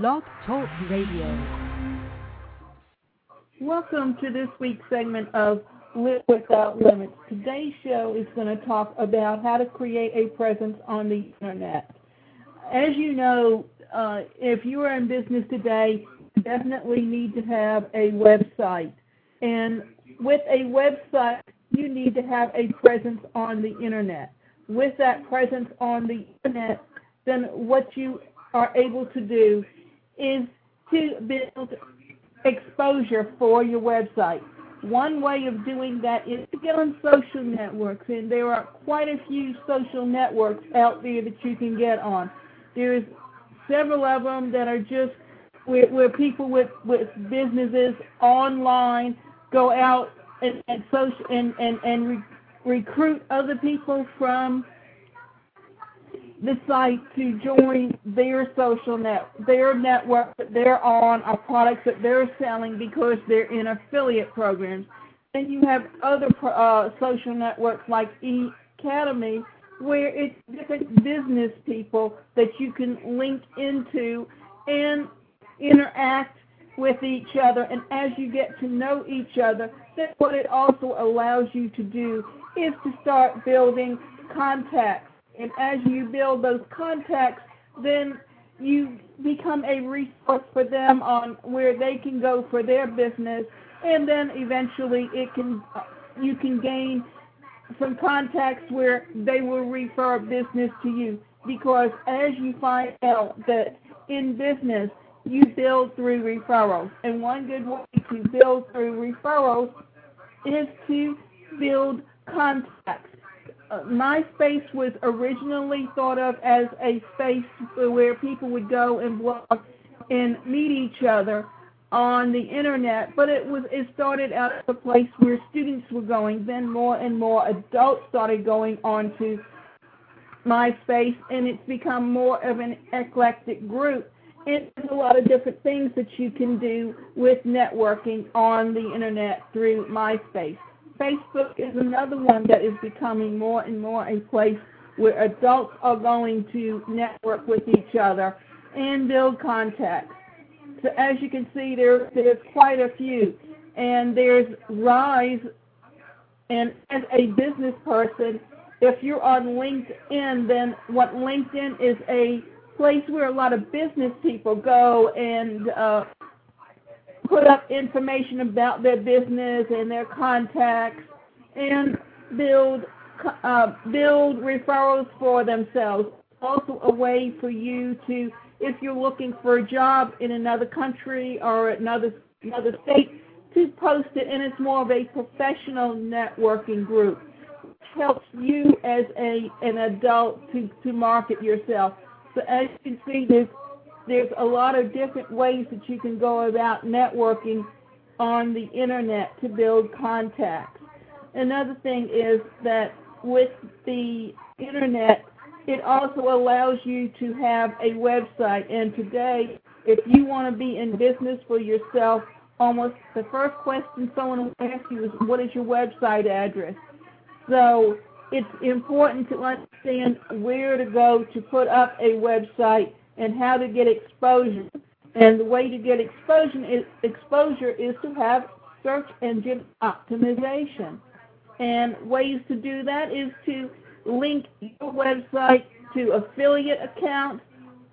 Blog Talk Radio. Welcome to this week's segment of Live Without Limits. Today's show is going to talk about how to create a presence on the internet. As you know, uh, if you are in business today, you definitely need to have a website. And with a website, you need to have a presence on the internet. With that presence on the internet, then what you are able to do is to build exposure for your website. One way of doing that is to get on social networks, and there are quite a few social networks out there that you can get on. There's several of them that are just where, where people with, with businesses online go out and, and social and, and, and re- recruit other people from site to join their social net, their network that they're on, or products that they're selling because they're in affiliate programs. Then you have other uh, social networks like Ecademy, where it's different business people that you can link into and interact with each other. And as you get to know each other, then what it also allows you to do is to start building contacts and as you build those contacts, then you become a resource for them on where they can go for their business, and then eventually it can you can gain some contacts where they will refer business to you. Because as you find out that in business you build through referrals, and one good way to build through referrals is to build contacts Uh, MySpace was originally thought of as a space where people would go and blog and meet each other on the internet, but it was it started out as a place where students were going. Then more and more adults started going onto MySpace, and it's become more of an eclectic group. And there's a lot of different things that you can do with networking on the internet through MySpace. Facebook is another one that is becoming more and more a place where adults are going to network with each other and build contacts. So as you can see, there there's quite a few, and there's Ryze. And as a business person, if you're on LinkedIn, then what LinkedIn is a place where a lot of business people go and uh, put up information about their business and their contacts and build uh, build referrals for themselves. Also, a way for you to, if you're looking for a job in another country or another another state, to post it, and it's more of a professional networking group. Which helps you as a an adult to to market yourself. So as you can see, there's there's a lot of different ways that you can go about networking on the internet to build contacts. Another thing is that with the internet, it also allows you to have a website. And today, if you want to be in business for yourself, almost the first question someone will ask you is, what is your website address? So it's important to understand where to go to put up a website and how to get exposure. And the way to get exposure is, exposure is to have search engine optimization. And ways to do that is to link your website to affiliate accounts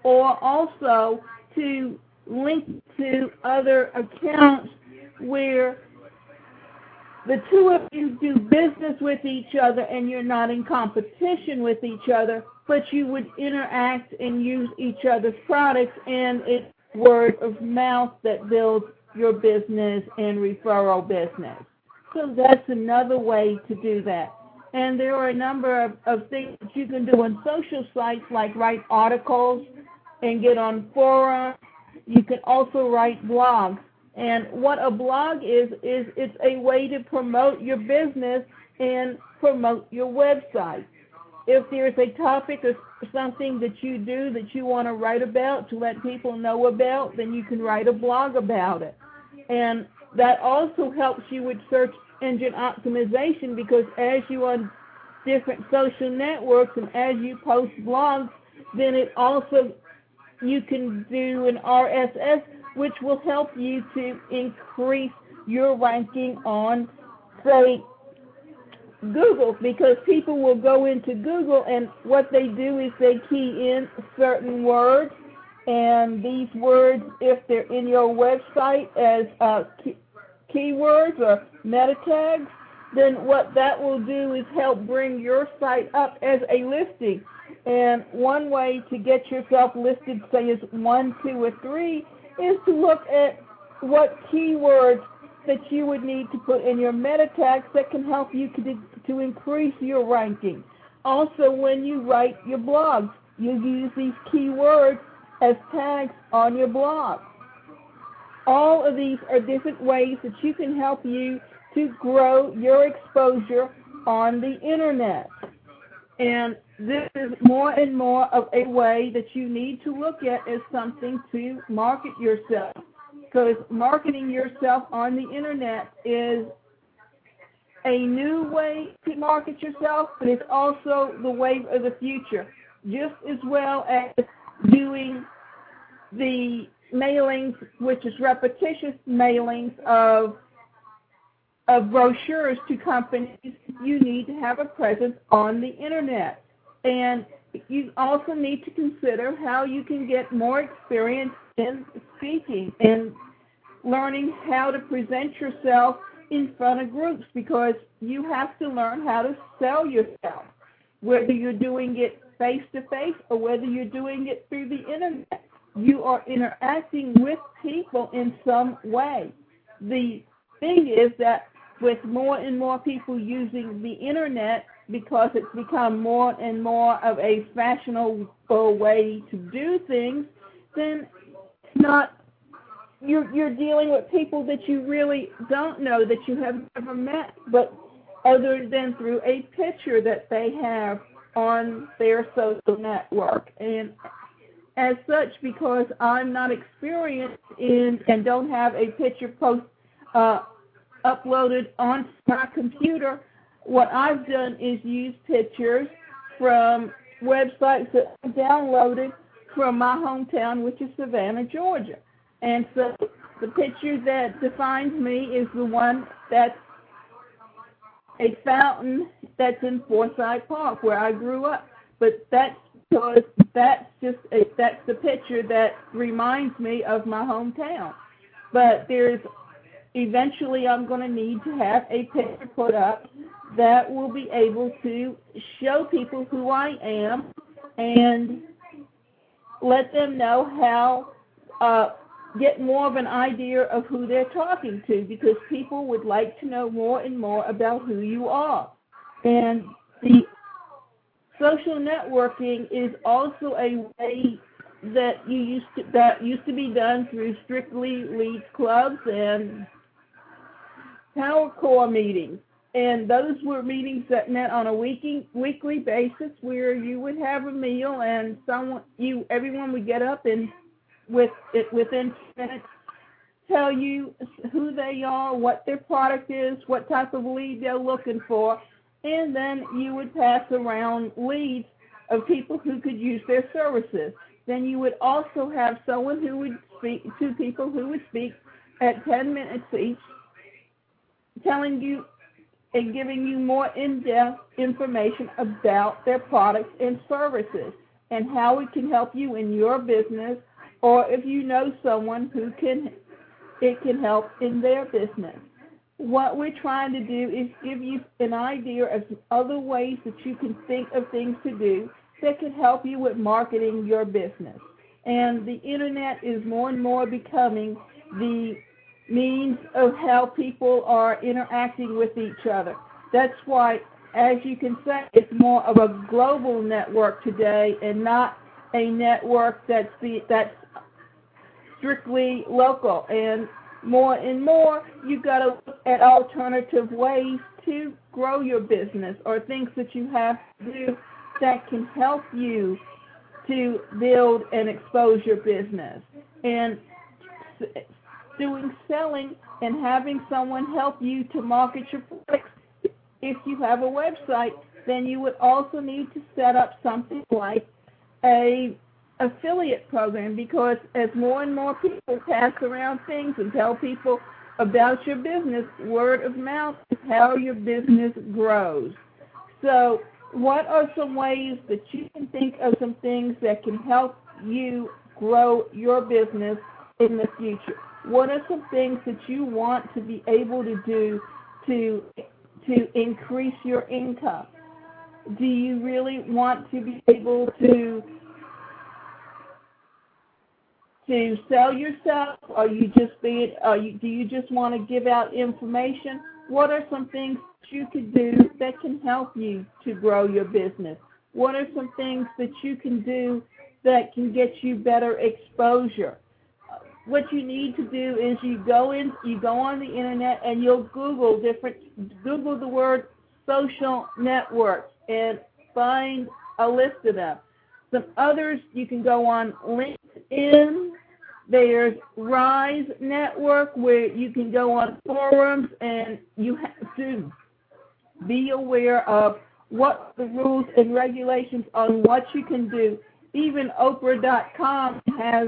or also to link to other accounts where the two of you do business with each other and you're not in competition with each other, but you would interact and use each other's products, and it's word of mouth that builds your business and referral business. So that's another way to do that. And there are a number of, of things that you can do on social sites like write articles and get on forums. You can also write blogs. And what a blog is, is it's a way to promote your business and promote your website if there's a topic or something that you do that you want to write about to let people know about, then you can write a blog about it. And that also helps you with search engine optimization because as you on different social networks and as you post blogs, then it also you can do an RSS, which will help you to increase your ranking on, say, Google, because people will go into Google and what they do is they key in certain words, and these words, if they're in your website as uh, key- keywords or meta tags, then what that will do is help bring your site up as a listing. And one way to get yourself listed, say, is one, two, or three, is to look at what keywords that you would need to put in your meta tags that can help you to, to increase your ranking. Also, when you write your blogs, you use these keywords as tags on your blog. All of these are different ways that you can help you to grow your exposure on the internet. And this is more and more of a way that you need to look at as something to market yourself. Because marketing yourself on the internet is a new way to market yourself, but it's also the wave of the future. Just as well as doing the mailings, which is repetitious mailings of of brochures to companies, you need to have a presence on the internet. And you also need to consider how you can get more experience in speaking and learning how to present yourself in front of groups because you have to learn how to sell yourself, whether you're doing it face to face or whether you're doing it through the internet. You are interacting with people in some way. The thing is that with more and more people using the internet because it's become more and more of a fashionable way to do things, then not you're you're dealing with people that you really don't know that you have never met, but other than through a picture that they have on their social network. And as such, because I'm not experienced in and don't have a picture post uh, uploaded on my computer, what I've done is use pictures from websites that I downloaded from my hometown, which is Savannah, Georgia. And so the picture that defines me is the one that's a fountain that's in Forsyth Park where I grew up. But that's because that's just a, that's the picture that reminds me of my hometown. But there's eventually I'm going to need to have a picture put up that will be able to show people who I am and let them know how uh, get more of an idea of who they're talking to because people would like to know more and more about who you are. And the social networking is also a way that you used to that used to be done through strictly leads clubs and power core meetings. And those were meetings that met on a weekly weekly basis where you would have a meal and someone you everyone would get up and with it within minutes tell you who they are, what their product is, what type of lead they're looking for, and then you would pass around leads of people who could use their services. Then you would also have someone who would speak, two people who would speak at 10 minutes each, telling you and giving you more in-depth information about their products and services and how it can help you in your business or if you know someone who can it can help in their business. What we're trying to do is give you an idea of other ways that you can think of things to do that can help you with marketing your business. And the internet is more and more becoming the means of how people are interacting with each other. That's why, as you can say, it's more of a global network today and not a network that's the, that's strictly local. And more and more, you've got to look at alternative ways to grow your business or things that you have to do that can help you to build and expose your business. And doing selling and having someone help you to market your products. If you have a website, then you would also need to set up something like a affiliate program because as more and more people pass around things and tell people about your business, word of mouth is how your business grows. So, what are some ways that you can think of some things that can help you grow your business in the future? What are some things that you want to be able to do to to increase your income? Do you really want to be able to to sell yourself? Are you just being? Are you, do you just want to give out information? What are some things that you could do that can help you to grow your business? What are some things that you can do that can get you better exposure? What you need to do is you go in, you go on the internet, and you'll Google different, Google the word social networks and find a list of them. Some others you can go on LinkedIn. There's Ryze Network where you can go on forums and you have to be aware of what the rules and regulations on what you can do. Even Oprah.com has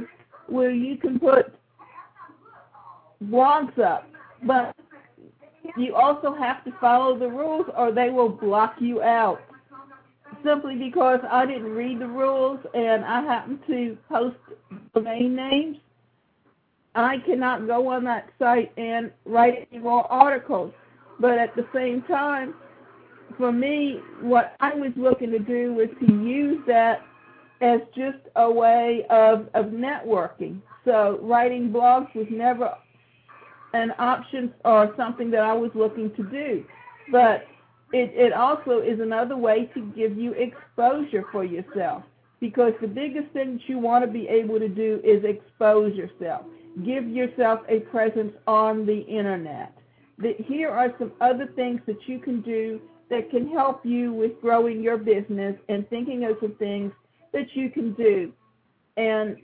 where you can put blogs up, but you also have to follow the rules or they will block you out simply because I didn't read the rules and I happen to post domain names, I cannot go on that site and write any more articles. But at the same time, for me, what I was looking to do was to use that as just a way of, of networking. So writing blogs was never an option or something that I was looking to do. But it, it also is another way to give you exposure for yourself because the biggest thing that you want to be able to do is expose yourself. Give yourself a presence on the internet. The, here are some other things that you can do that can help you with growing your business and thinking of some things that you can do. And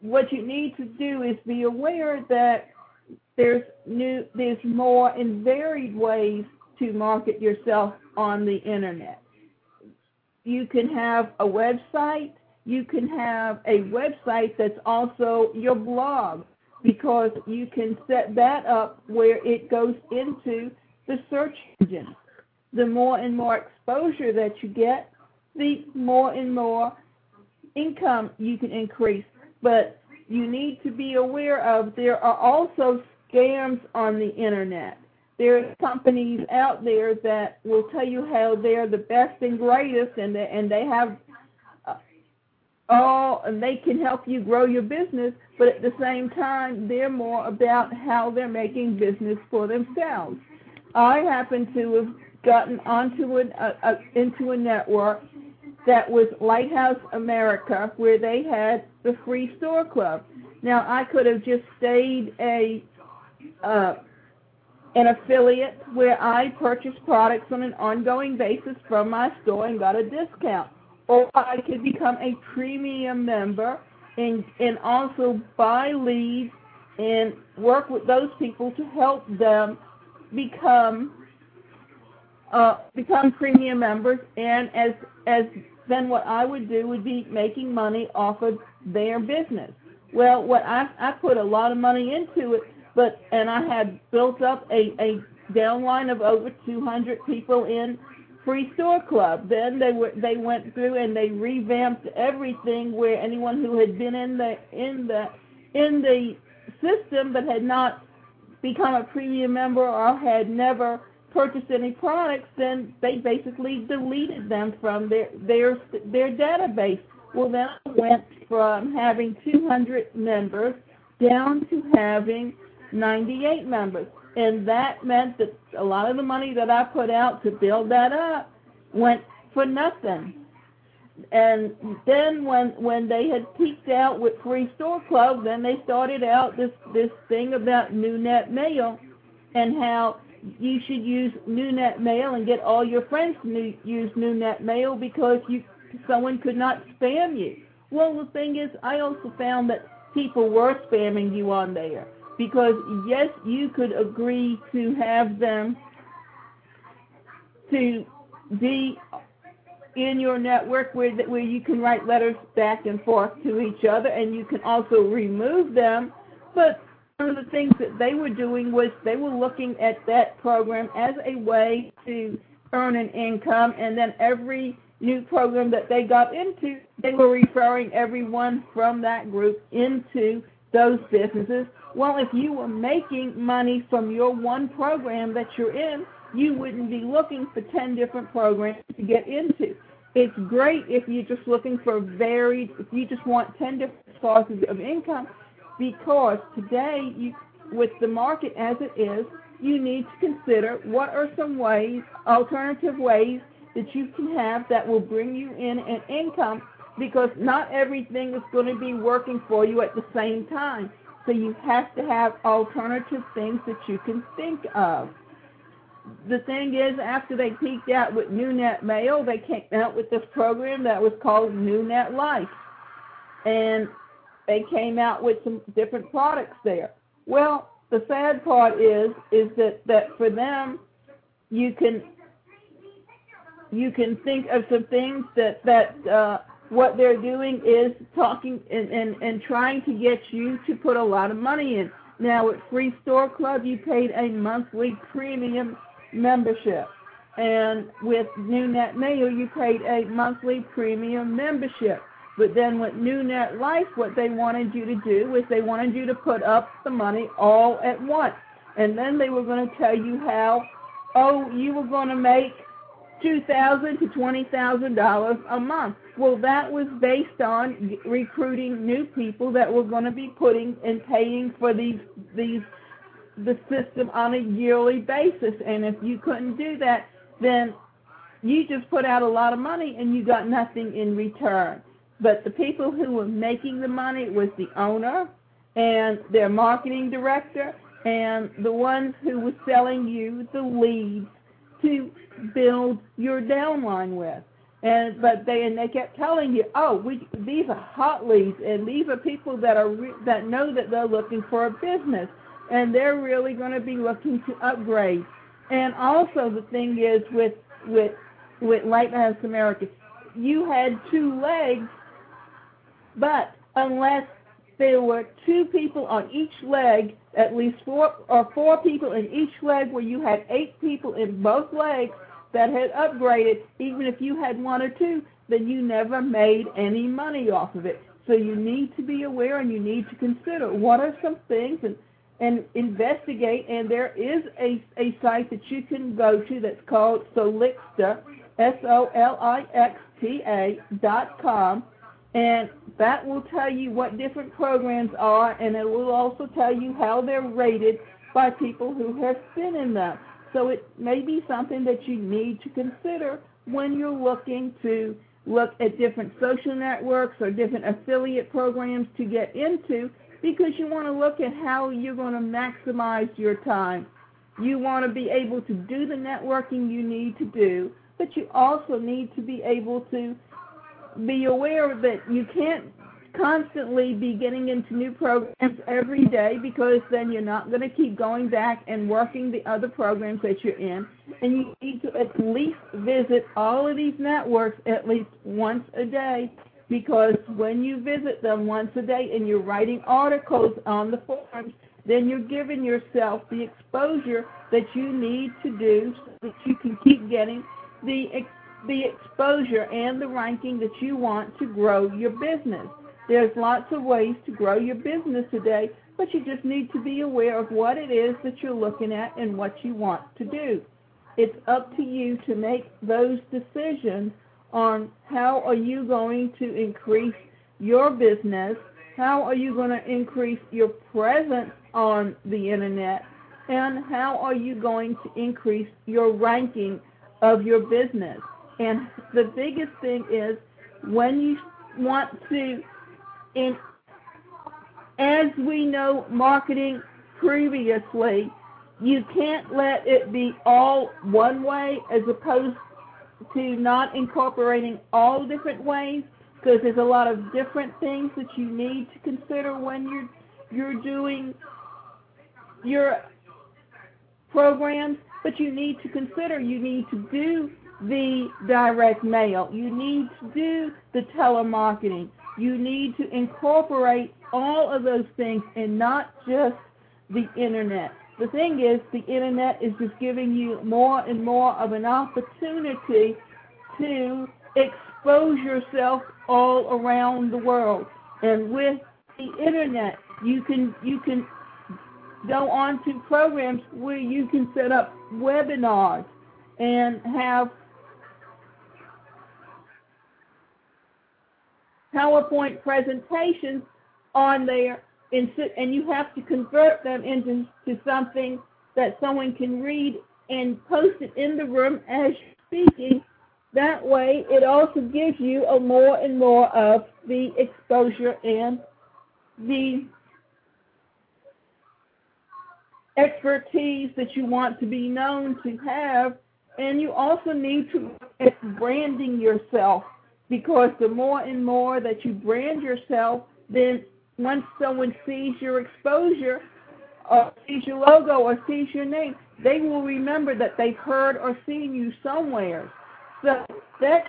what you need to do is be aware that there's new there's more and varied ways to market yourself on the internet. You can have a website, you can have a website that's also your blog because you can set that up where it goes into the search engine. The more and more exposure that you get, the more and more income you can increase. But you need to be aware of there are also scams on the internet. There are companies out there that will tell you how they're the best and greatest, and they, and they have uh, all, and they can help you grow your business. But at the same time, they're more about how they're making business for themselves. I happen to have gotten onto an, a, a, into a network that was Lighthouse America, where they had the free store club. Now I could have just stayed a uh, an affiliate where I purchase products on an ongoing basis from my store and got a discount. Or I could become a premium member and and also buy leads and work with those people to help them become uh, become premium members and as as then what I would do would be making money off of their business. Well, what I I put a lot of money into it but and I had built up a a downline of over 200 people in Free Store Club. Then they were they went through and they revamped everything where anyone who had been in the in the in the system but had not become a premium member or had never purchased any products, then they basically deleted them from their their their database. Well, then I went from having 200 members down to having 98 members. And that meant that a lot of the money that I put out to build that up went for nothing. And then when when they had peaked out with Free Store Club, then they started out this this thing about NewNet Mail and how you should use NewNet Mail and get all your friends to new, use NewNet Mail because you someone could not spam you. Well, the thing is, I also found that people were spamming you on there because yes, you could agree to have them to be in your network where where you can write letters back and forth to each other, and you can also remove them. But one of the things that they were doing was they were looking at that program as a way to earn an income, and then every new program that they got into, they were referring everyone from that group into those businesses. Well, if you were making money from your one program that you're in, you wouldn't be looking for 10 different programs to get into. It's great if you're just looking for varied, if you just want 10 different sources of income, because today, you, with the market as it is, you need to consider what are some ways, alternative ways that you can have that will bring you in an income because not everything is going to be working for you at the same time. So you have to have alternative things that you can think of. The thing is, after they peaked out with NewNet Mail, they came out with this program that was called NewNet Life. And they came out with some different products there. Well, the sad part is is that, that for them you can you can think of some things that that uh, what they're doing is talking and, and, and trying to get you to put a lot of money in. Now, at Free Store Club, you paid a monthly premium membership. And with NewNet Mail, you paid a monthly premium membership. But then with New Net Life, what they wanted you to do was they wanted you to put up the money all at once. And then they were going to tell you how, oh, you were going to make $2,000 to $20,000 a month. Well, that was based on recruiting new people that were going to be putting and paying for these these the system on a yearly basis. And if you couldn't do that, then you just put out a lot of money and you got nothing in return. But the people who were making the money was the owner and their marketing director and the ones who were selling you the leads to build your downline with. And but they and they kept telling you, oh, we these are hot leads, and these are people that are re- that know that they're looking for a business, and they're really going to be looking to upgrade. And also the thing is with with with Lighthouse America, you had two legs, but unless there were two people on each leg, at least four or four people in each leg, where you had eight people in both legs that had upgraded, even if you had one or two, then you never made any money off of it. So you need to be aware and you need to consider what are some things and and investigate. And there is a, a site that you can go to that's called Solixta, S-O-L-I-X-T-A dot com, and that will tell you what different programs are, and it will also tell you how they're rated by people who have been in them. So it may be something that you need to consider when you're looking to look at different social networks or different affiliate programs to get into because you want to look at how you're going to maximize your time. You want to be able to do the networking you need to do, but you also need to be able to be aware that you can't constantly be getting into new programs every day because then you're not going to keep going back and working the other programs that you're in. And you need to at least visit all of these networks at least once a day because when you visit them once a day and you're writing articles on the forums, then you're giving yourself the exposure that you need to do so that you can keep getting the the exposure and the ranking that you want to grow your business. There's lots of ways to grow your business today, but you just need to be aware of what it is that you're looking at and what you want to do. It's up to you to make those decisions on how are you going to increase your business, how are you going to increase your presence on the internet, and how are you going to increase your ranking of your business. And the biggest thing is when you want to in as we know marketing previously, you can't let it be all one way as opposed to not incorporating all different ways because there's a lot of different things that you need to consider when you're you're doing your programs, but you need to consider you need to do the direct mail. You need to do the telemarketing. You need to incorporate all of those things and not just the internet. The thing is, the internet is just giving you more and more of an opportunity to expose yourself all around the world. And with the internet, you can you can go on to programs where you can set up webinars and have PowerPoint presentations on there, and you have to convert them into to something that someone can read and post it in the room as you're speaking. That way, it also gives you a more and more of the exposure and the expertise that you want to be known to have. And you also need to branding yourself because the more and more that you brand yourself, then once someone sees your exposure or sees your logo or sees your name, they will remember that they've heard or seen you somewhere. So that's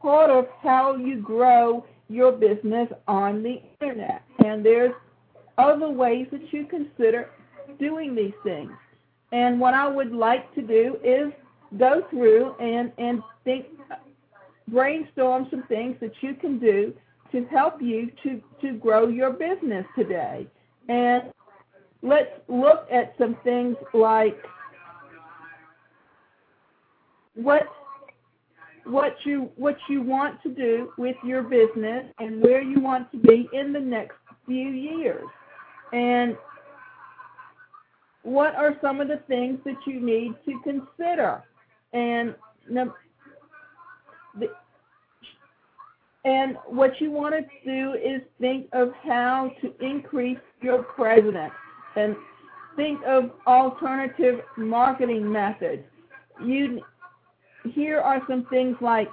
part of how you grow your business on the internet. And there's other ways that you consider doing these things. And what I would like to do is go through and, and think brainstorm some things that you can do to help you to, to grow your business today. And let's look at some things like what what you what you want to do with your business and where you want to be in the next few years. And what are some of the things that you need to consider? And the, and what you want to do is think of how to increase your presence and think of alternative marketing methods. You here are some things like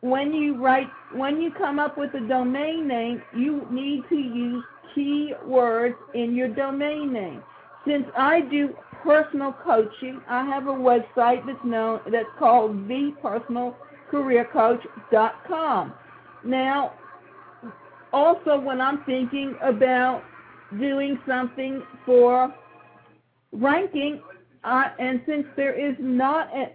when you write when you come up with a domain name, you need to use keywords in your domain name. Since I do personal coaching, I have a website that's known that's called thepersonalcareercoach.com. Now, also when I'm thinking about doing something for ranking, uh, and since there is not a,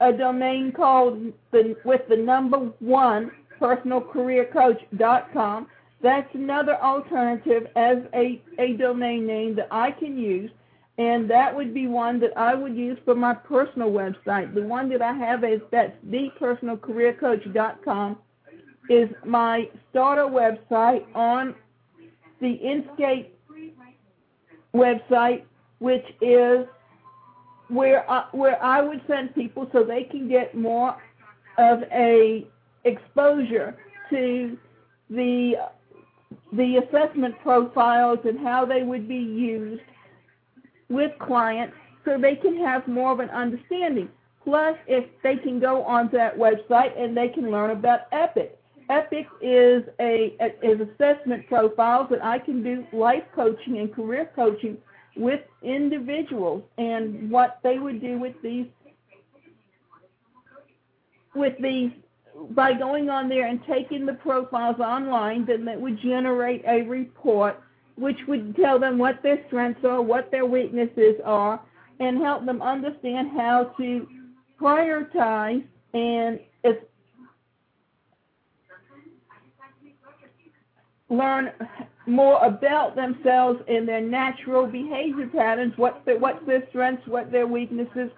a domain called the, with the number one personalcareercoach.com, that's another alternative as a, a domain name that I can use, and that would be one that I would use for my personal website. The one that I have is that's thepersonalcareercoach.com is my starter website on the Inscape website, which is where I, where I would send people so they can get more of a exposure to the the assessment profiles and how they would be used with clients so they can have more of an understanding. Plus, if they can go onto that website and they can learn about EPIC. EPIC is a is assessment profiles that I can do life coaching and career coaching with individuals and what they would do with these with these by going on there and taking the profiles online, then that would generate a report which would tell them what their strengths are, what their weaknesses are, and help them understand how to prioritize and learn more about themselves and their natural behavior patterns, what the, their strengths, what their weaknesses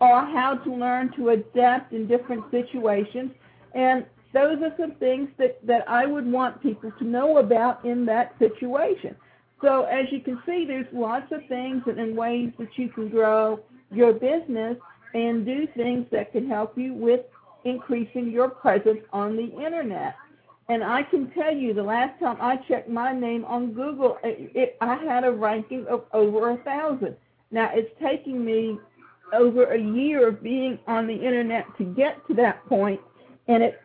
are, how to learn to adapt in different situations, and those are some things that, that I would want people to know about in that situation. So as you can see, there's lots of things and, ways that you can grow your business and do things that can help you with increasing your presence on the internet. And I can tell you, the last time I checked my name on Google, it, it, I had a ranking of over a thousand. Now it's taking me over a year of being on the internet to get to that point, and it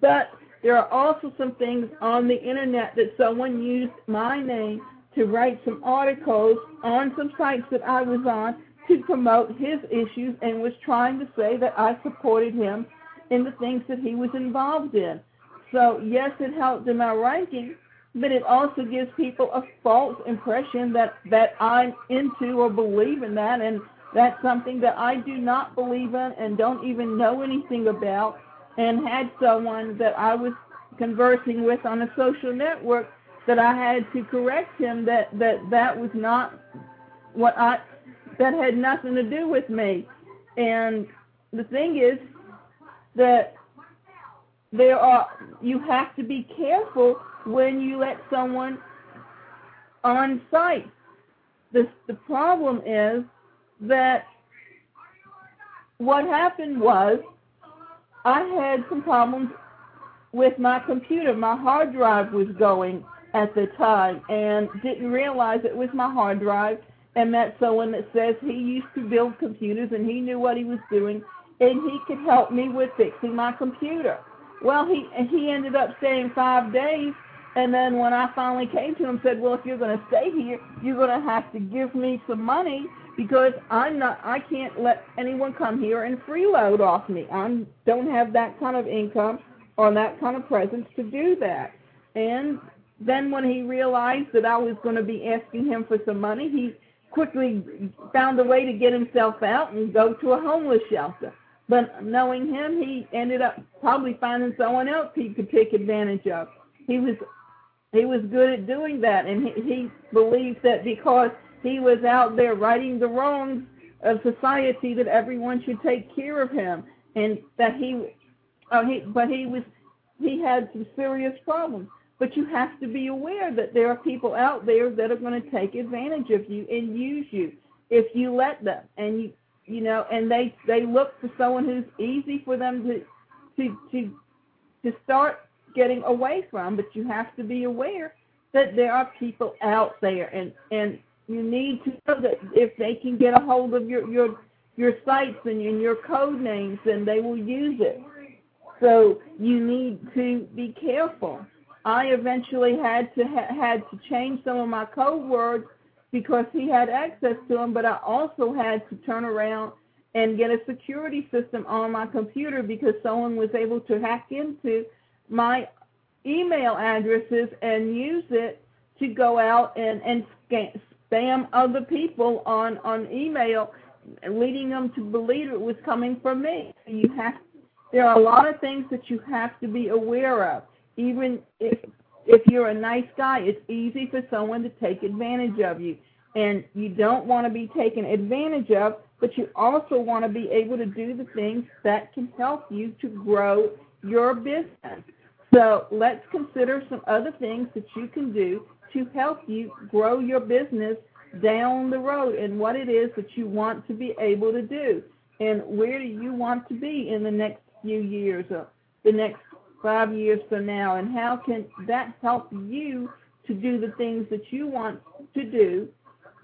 but there are also some things on the internet that someone used my name to write some articles on some sites that I was on to promote his issues and was trying to say that I supported him in the things that he was involved in. So yes, it helped in my ranking, but it also gives people a false impression that that I'm into or believe in that, and that's something that I do not believe in and don't even know anything about. And had someone that I was conversing with on a social network that I had to correct him that that that was not what I that had nothing to do with me. And the thing is that there are you have to be careful when you let someone on site. The the problem is that what happened was I had some problems with my computer. My hard drive was going at the time and didn't realize it was my hard drive and met someone that says he used to build computers and he knew what he was doing and he could help me with fixing my computer. Well, he he ended up staying five days, and then when I finally came to him, said, "Well, if you're going to stay here, you're going to have to give me some money because I'm not. I can't let anyone come here and freeload off me. I don't have that kind of income or that kind of presence to do that." And then when he realized that I was going to be asking him for some money, he quickly found a way to get himself out and go to a homeless shelter. But knowing him, he ended up probably finding someone else he could take advantage of. He was he was good at doing that, and he, he believed that because he was out there righting the wrongs of society, that everyone should take care of him, and that he, uh, he but he was he had some serious problems. But you have to be aware that there are people out there that are going to take advantage of you and use you if you let them. And you you know, and they they look for someone who's easy for them to to to to start getting away from. But you have to be aware that there are people out there, and and you need to know that if they can get a hold of your your your sites and your code names, then they will use it. So you need to be careful. I eventually had to ha- had to change some of my code words because he had access to them, but I also had to turn around and get a security system on my computer because someone was able to hack into my email addresses and use it to go out and, and spam other people on, on email, leading them to believe it was coming from me. You have there are a lot of things that you have to be aware of. Even if if you're a nice guy, it's easy for someone to take advantage of you. And you don't want to be taken advantage of, but you also want to be able to do the things that can help you to grow your business. So let's consider some other things that you can do to help you grow your business down the road and what it is that you want to be able to do and where do you want to be in the next few years or the next five years from now, and how can that help you to do the things that you want to do,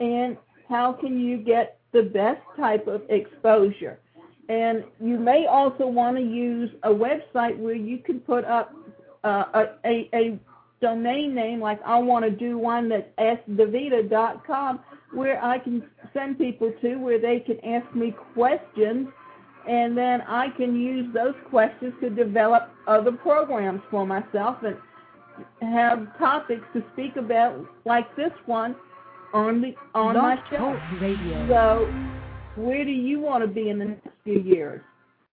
and how can you get the best type of exposure. And you may also want to use a website where you can put up uh, a, a, a domain name, like I want to do one that's askdavita.com, where I can send people to where they can ask me questions and then I can use those questions to develop other programs for myself and have topics to speak about like this one on the on my show. Radio. So where do you want to be in the next few years?